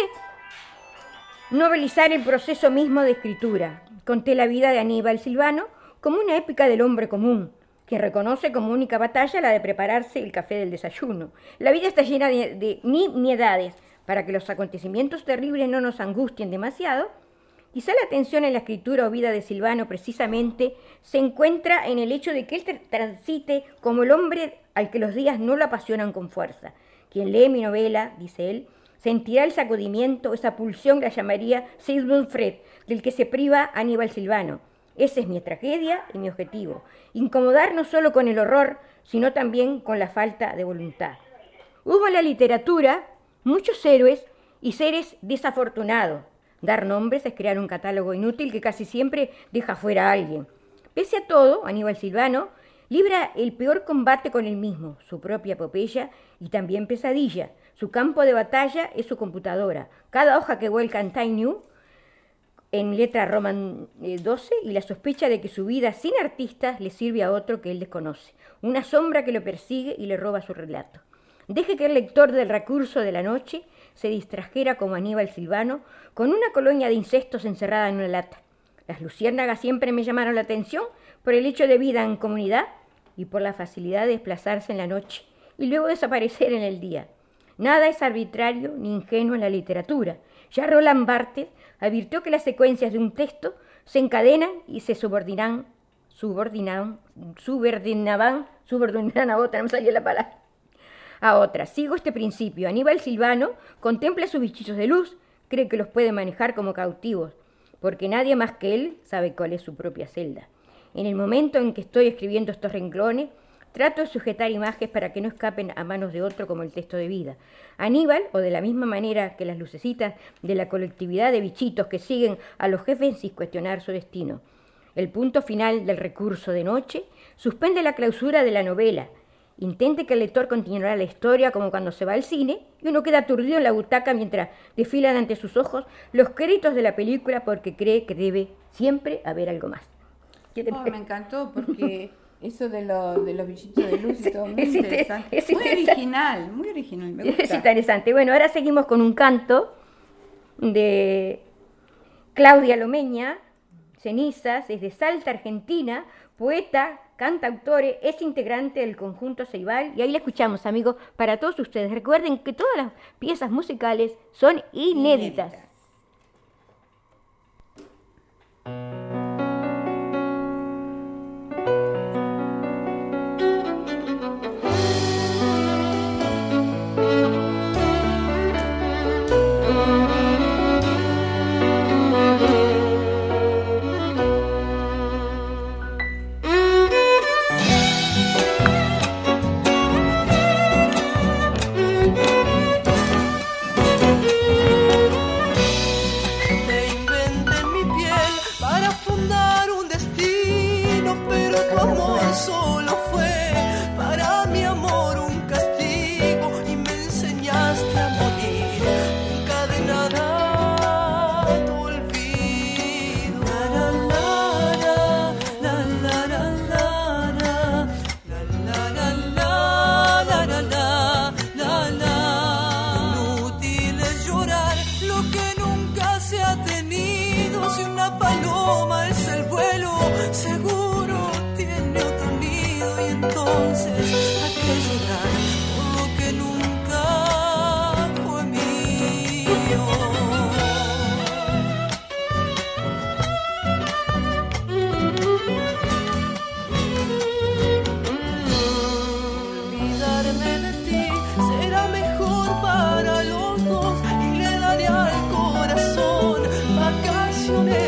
novelizar el proceso mismo de escritura. Conté la vida de Aníbal Silvano como una épica del hombre común, que reconoce como única batalla la de prepararse el café del desayuno. La vida está llena de, de nimiedades para que los acontecimientos terribles no nos angustien demasiado. Quizá la atención en la escritura o vida de Silvano precisamente se encuentra en el hecho de que él transite como el hombre al que los días no lo apasionan con fuerza. Quien lee mi novela, dice él, sentirá el sacudimiento, esa pulsión la llamaría Sigmund Freud, del que se priva Aníbal Silvano. Esa es mi tragedia y mi objetivo. Incomodar no solo con el horror, sino también con la falta de voluntad. Hubo en la literatura muchos héroes y seres desafortunados. Dar nombres es crear un catálogo inútil que casi siempre deja fuera a alguien. Pese a todo, Aníbal Silvano libra el peor combate con él mismo, su propia epopeya y también pesadilla, su campo de batalla es su computadora. Cada hoja que vuelca en Time New en letra Roman 12 eh, y la sospecha de que su vida sin artistas le sirve a otro que él desconoce. Una sombra que lo persigue y le roba su relato. Deje que el lector del recurso de la noche se distrajera como Aníbal Silvano con una colonia de insectos encerrada en una lata. Las luciérnagas siempre me llamaron la atención por el hecho de vida en comunidad y por la facilidad de desplazarse en la noche y luego desaparecer en el día. Nada es arbitrario ni ingenuo en la literatura. Ya Roland Barthes advirtió que las secuencias de un texto se encadenan y se subordinan, subordinan, subordinaban, subordinaban a otra, no me la palabra, a otra. Sigo este principio. Aníbal Silvano contempla sus bichitos de luz, cree que los puede manejar como cautivos, porque nadie más que él sabe cuál es su propia celda. En el momento en que estoy escribiendo estos renglones, Trato de sujetar imágenes para que no escapen a manos de otro como el texto de vida. Aníbal, o de la misma manera que las lucecitas de la colectividad de bichitos que siguen a los jefes sin cuestionar su destino. El punto final del recurso de noche suspende la clausura de la novela. Intente que el lector continuará la historia como cuando se va al cine y uno queda aturdido en la butaca mientras desfilan ante sus ojos los créditos de la película porque cree que debe siempre haber algo más. Oh, me encantó porque Eso de, lo, de los bichitos de luz y todo, muy interesante. muy original, muy original, me gusta. Es interesante. Bueno, ahora seguimos con un canto de Claudia Lomeña, Cenizas, es de Salta, Argentina, poeta, cantautore, es integrante del conjunto Ceibal y ahí la escuchamos, amigos, para todos ustedes. Recuerden que todas las piezas musicales son inéditas. canciones.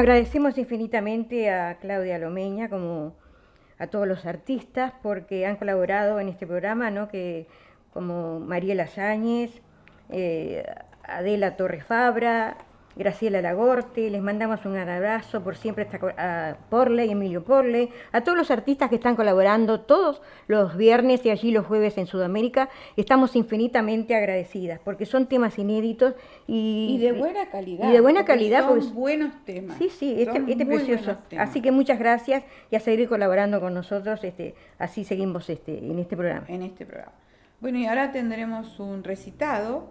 Agradecemos infinitamente a Claudia Lomeña como a todos los artistas porque han colaborado en este programa, ¿no? que como Mariela Yáñez, eh, Adela Torres Fabra, Graciela Lagorte, les mandamos un abrazo por siempre a Porley, Emilio Porley, a todos los artistas que están colaborando todos los viernes y allí los jueves en Sudamérica. Estamos infinitamente agradecidas porque son temas inéditos y, Y de buena calidad. Y de buena calidad Son buenos temas. Sí, sí, este, Son este precioso. Así que muchas gracias y a seguir colaborando con nosotros. Este, así seguimos este, en este programa. en este programa. Bueno, y ahora tendremos un recitado.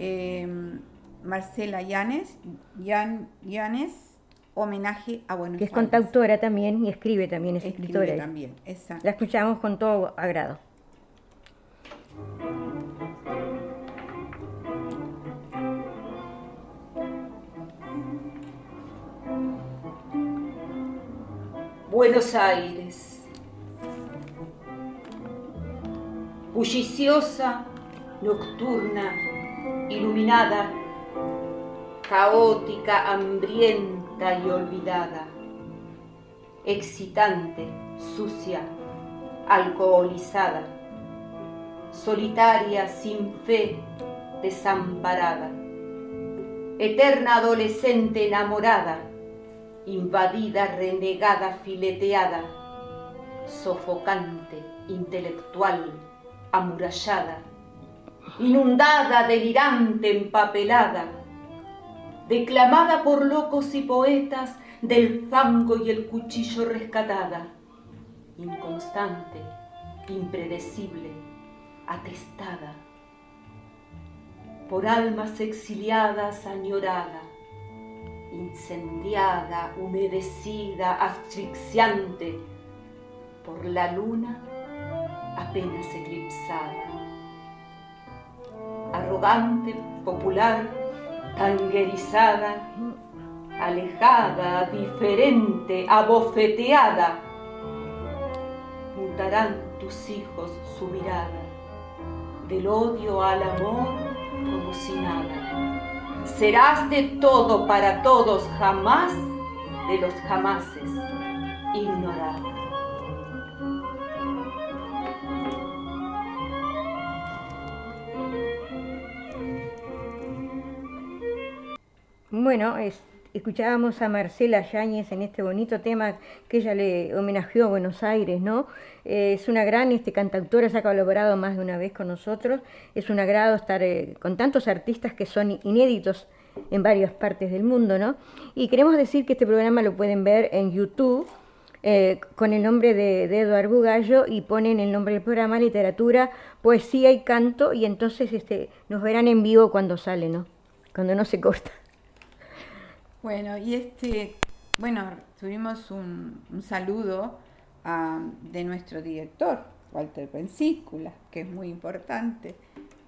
eh, Marcela Llanes, Yan- Llanes, homenaje a Buenos Que es Aires. contautora también y escribe también, es Escribe escritora. también, exacto. La escuchamos con todo agrado. Buenos Aires. Bulliciosa, nocturna, iluminada, caótica, hambrienta y olvidada, excitante, sucia, alcoholizada, solitaria, sin fe, desamparada, eterna adolescente enamorada, invadida, renegada, fileteada, sofocante, intelectual, amurallada, inundada, delirante, empapelada, declamada por locos y poetas del fango y el cuchillo rescatada, inconstante, impredecible, atestada, por almas exiliadas, añorada, incendiada, humedecida, asfixiante, por la luna apenas eclipsada. Arrogante, popular, tanguerizada, alejada, diferente, abofeteada, mutarán tus hijos su mirada, del odio al amor como si nada. Serás de todo para todos, jamás de los jamases, ignorada. Bueno, es- escuchábamos a Marcela Yáñez en este bonito tema que ella le homenajeó a Buenos Aires, ¿no? Eh, es una gran este, cantautora, se ha colaborado más de una vez con nosotros. Es un agrado estar eh, con tantos artistas que son inéditos en varias partes del mundo, ¿no? Y queremos decir que este programa lo pueden ver en YouTube eh, con el nombre de, Eduardo Bugallo y ponen el nombre del programa Literatura, Poesía y Canto y entonces este, nos verán en vivo cuando sale, ¿no? Cuando no se corta. Bueno, y este, bueno, tuvimos un, un saludo de nuestro director, Walter Pensícula, que es muy importante.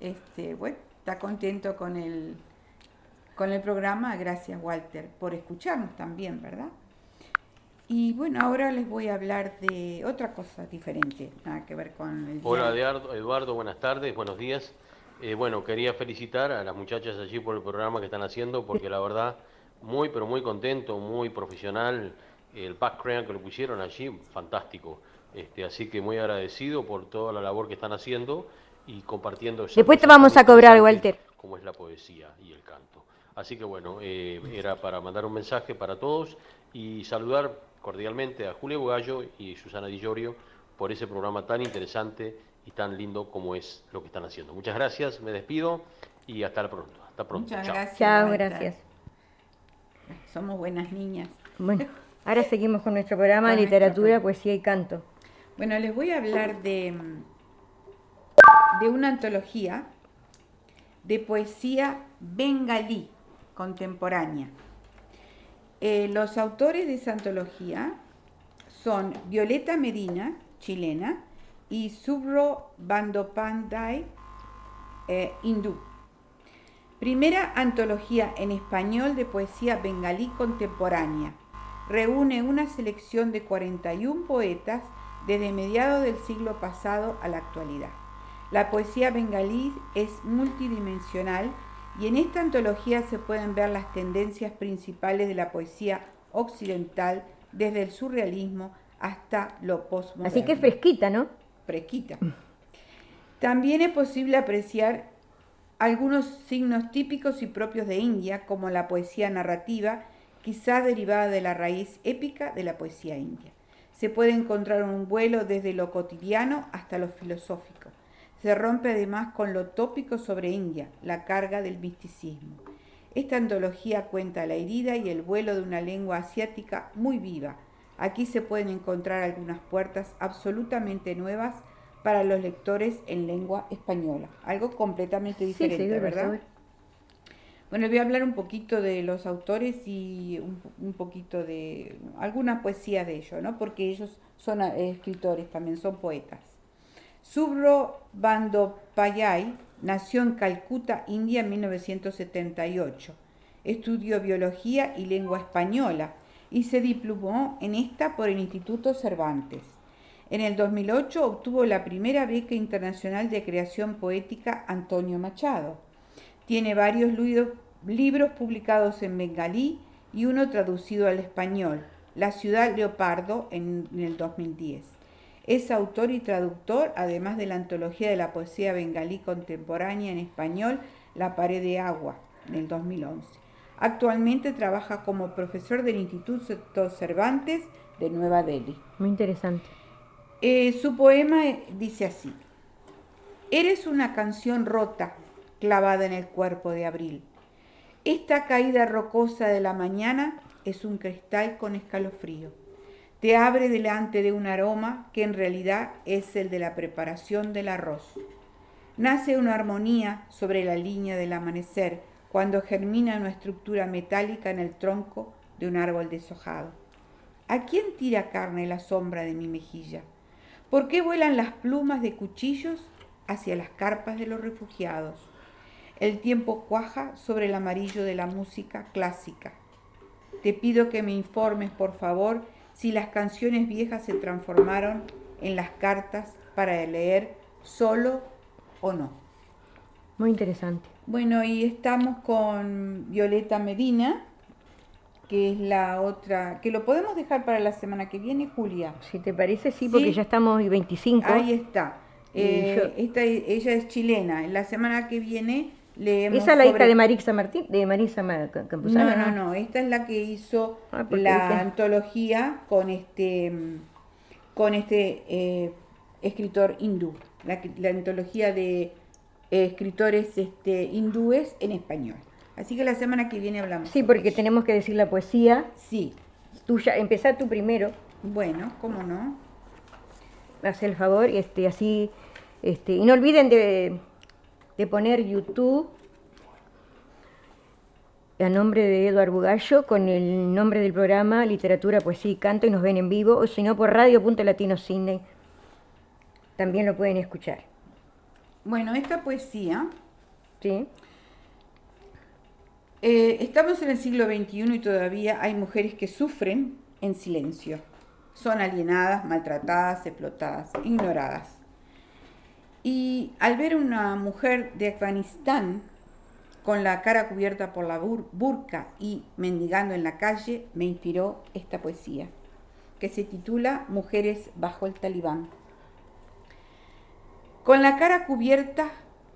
Este, bueno, está contento con el, con el programa. Gracias, Walter, por escucharnos también, ¿verdad? Y bueno, ahora les voy a hablar de otra cosa diferente, nada que ver con el Hola Eduardo, buenas tardes, buenos días. Eh, bueno, quería felicitar a las muchachas allí por el programa que están haciendo, porque la verdad, muy, pero muy contento, muy profesional. El background que lo pusieron allí, fantástico. Este, así que muy agradecido por toda la labor que están haciendo y compartiendo. Después te vamos a cobrar, Walter. Como es la poesía y el canto. Así que bueno, eh, era para mandar un mensaje para todos y saludar cordialmente a Julio Bugallo y Susana Di Llorio por ese programa tan interesante y tan lindo como es lo que están haciendo. Muchas gracias, me despido y hasta pronto. Hasta pronto. Muchas Chao. gracias. Chao, gracias. Somos buenas niñas. Bueno, ahora seguimos con nuestro programa Con Literatura. Poesía y Canto. Bueno, les voy a hablar de, de una antología de poesía bengalí contemporánea. Eh, los autores de esa antología son Violeta Medina, chilena, y Subro Bandopandai, eh, hindú. Primera antología en español de poesía bengalí contemporánea. Reúne una selección de 41 poetas desde mediados del siglo pasado a la actualidad. La poesía bengalí es multidimensional y en esta antología se pueden ver las tendencias principales de la poesía occidental desde el surrealismo hasta lo postmoderno. Así que fresquita, ¿no? Fresquita. También es posible apreciar algunos signos típicos y propios de India, como la poesía narrativa, quizá derivada de la raíz épica de la poesía india. Se puede encontrar un vuelo desde lo cotidiano hasta lo filosófico. Se rompe además con lo tópico sobre India, la carga del misticismo. Esta antología cuenta la herida y el vuelo de una lengua asiática muy viva. Aquí se pueden encontrar algunas puertas absolutamente nuevas para los lectores en lengua española. Algo completamente diferente, ¿verdad? Bueno, voy a hablar un poquito de los autores y un, un poquito de alguna poesía de ellos, ¿no? Porque ellos son eh, escritores también, son poetas. Subro Bandopayai nació en Calcuta, India, en 1978. Estudió biología y lengua española y se diplomó en esta por el Instituto Cervantes. En el 2008 obtuvo la primera beca internacional de creación poética Antonio Machado. Tiene varios libros publicados en bengalí y uno traducido al español, La ciudad leopardo, en el 2010. Es autor y traductor, además de la antología de la poesía bengalí contemporánea en español, La pared de agua, en el 2011. Actualmente trabaja como profesor del Instituto Cervantes de Nueva Delhi. Muy interesante. Eh, su poema eh, dice así, Eres una canción rota clavada en el cuerpo de abril. Esta caída rocosa de la mañana es un cristal con escalofrío. Te abre delante de un aroma que en realidad es el de la preparación del arroz. Nace una armonía sobre la línea del amanecer cuando germina una estructura metálica en el tronco de un árbol deshojado. ¿A quién tira carne la sombra de mi mejilla? ¿Por qué vuelan las plumas de cuchillos hacia las carpas de los refugiados? El tiempo cuaja sobre el amarillo de la música clásica. Te pido que me informes, por favor, si las canciones viejas se transformaron en las cartas para leer solo o no. Muy interesante. Bueno, y estamos con Violeta Medina, que es la otra, que lo podemos dejar para la semana que viene, Julia. Si te parece, sí, porque ya estamos hoy 25. Ahí está. Eh, yo- esta- ella es chilena. En la semana que viene leemos Esa es la hija de Marisa Martín, de Marisa Ma- Ca- No, Campuzano. no, no. Esta es la que hizo Ah, la antología con este, mm, con este eh, escritor hindú. La antología de eh, escritores este, hindúes en español. Así que la semana que viene hablamos. Sí, porque tenemos que decir la poesía. Sí. Tuya, empezá tú primero. Bueno, ¿cómo no? Haz el favor, este, así, este, y no olviden de, de poner YouTube a nombre de Eduardo Bugallo con el nombre del programa Literatura, Poesía y Canto y nos ven en vivo, o si no por Radio.Latino Sydney también lo pueden escuchar. Bueno, esta poesía. Sí. Eh, estamos en el siglo XXI y todavía hay mujeres que sufren en silencio. Son alienadas, maltratadas, explotadas, ignoradas. Y al ver una mujer de Afganistán con la cara cubierta por la burka y mendigando en la calle, me inspiró esta poesía, que se titula Mujeres bajo el talibán. Con la cara cubierta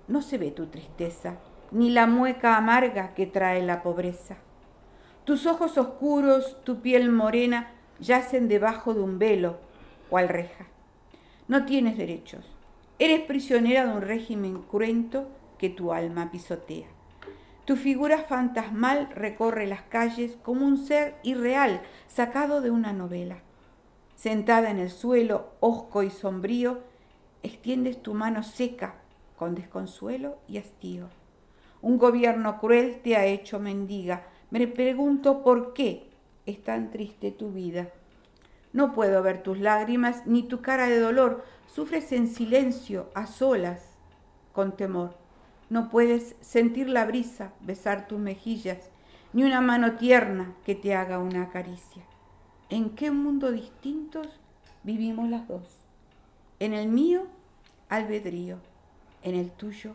no se ve tu tristeza, ni la mueca amarga que trae la pobreza. Tus ojos oscuros, tu piel morena, yacen debajo de un velo, cual reja. No tienes derechos. Eres prisionera de un régimen cruento que tu alma pisotea. Tu figura fantasmal recorre las calles como un ser irreal sacado de una novela. Sentada en el suelo, hosco y sombrío, extiendes tu mano seca con desconsuelo y hastío. Un gobierno cruel te ha hecho mendiga. Me pregunto por qué es tan triste tu vida. No puedo ver tus lágrimas ni tu cara de dolor. Sufres en silencio, a solas, con temor. No puedes sentir la brisa besar tus mejillas, ni una mano tierna que te haga una caricia. ¿En qué mundo distintos vivimos las dos? En el mío, albedrío, en el tuyo,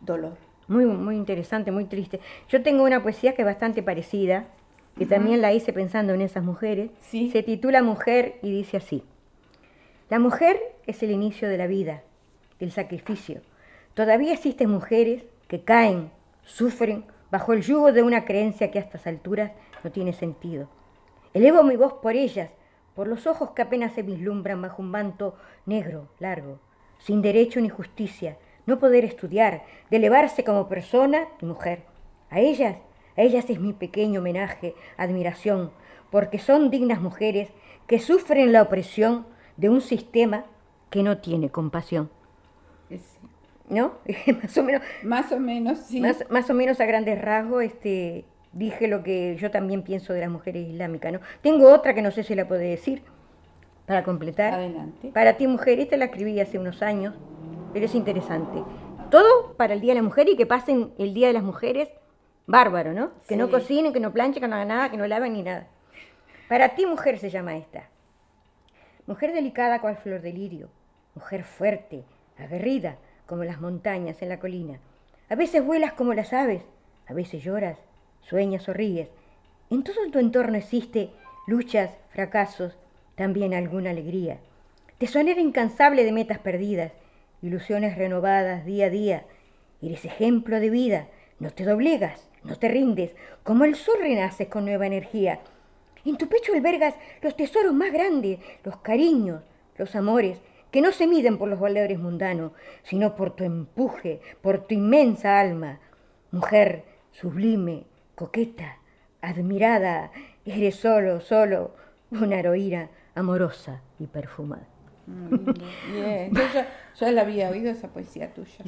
dolor. Muy, muy interesante, muy triste. Yo tengo una poesía que es bastante parecida, que también la hice pensando en esas mujeres. Se titula Mujer y dice así. La mujer es el inicio de la vida, del sacrificio, Todavía existen mujeres que caen, sufren bajo el yugo de una creencia que a estas alturas no tiene sentido. Elevo mi voz por ellas, por los ojos que apenas se vislumbran bajo un manto negro, largo, sin derecho ni justicia, no poder estudiar, de elevarse como persona y mujer. A ellas, a ellas es mi pequeño homenaje, admiración, porque son dignas mujeres que sufren la opresión de un sistema que no tiene compasión. ¿no? más o menos. Más o menos, sí. Más, o menos a grandes rasgos, este, dije lo que yo también pienso de las mujeres islámicas, ¿no? Tengo otra que no sé si la puede decir, para completar. Adelante. Para ti, mujer, esta la escribí hace unos años, pero es interesante. Todo para el Día de la Mujer y que pasen el Día de las Mujeres bárbaro, ¿no? Que no cocinen, que no planchen, que no hagan nada, que no laven ni nada. Para ti, mujer, se llama esta. Mujer delicada cual flor de lirio, mujer fuerte, aguerrida, como las montañas en la colina. A veces vuelas como las aves, a veces lloras, sueñas o ríes. En todo tu entorno existe luchas, fracasos, también alguna alegría. Tesonera incansable de metas perdidas, ilusiones renovadas día a día. Eres ejemplo de vida, no te doblegas, no te rindes, como el sol renaces con nueva energía. En tu pecho albergas los tesoros más grandes, los cariños, los amores, que no se miden por los valores mundanos, sino por tu empuje, por tu inmensa alma. Mujer sublime, coqueta, admirada, eres solo, solo una heroína amorosa y perfumada. Yo ya, la había oído esa poesía tuya.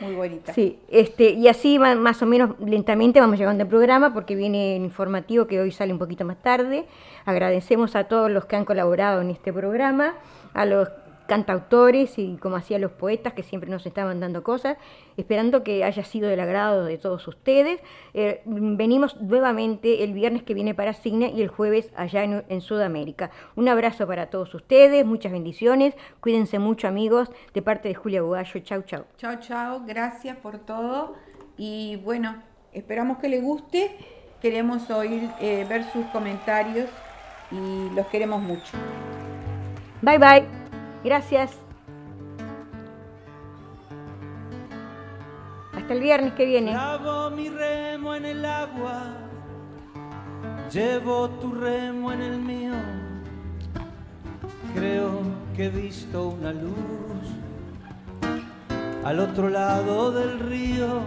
muy bonita. Sí, este, y así más o menos lentamente vamos llegando al programa porque viene el informativo que hoy sale un poquito más tarde. Agradecemos a todos los que han colaborado en este programa a los cantautores y como hacían los poetas que siempre nos estaban dando cosas, esperando que haya sido del agrado de todos ustedes. Eh, venimos nuevamente el viernes que viene para Cine y el jueves allá en, Sudamérica. Un abrazo para todos ustedes, muchas bendiciones, cuídense mucho amigos, de parte de Julia Bugallo, chau chau. Chau chau, gracias por todo y bueno, esperamos que les guste, queremos oír, eh, ver sus comentarios y los queremos mucho. Bye bye. Gracias. Hasta el viernes que viene. Lavo mi remo en el agua, llevo tu remo en el mío. Creo que he visto una luz al otro lado del río.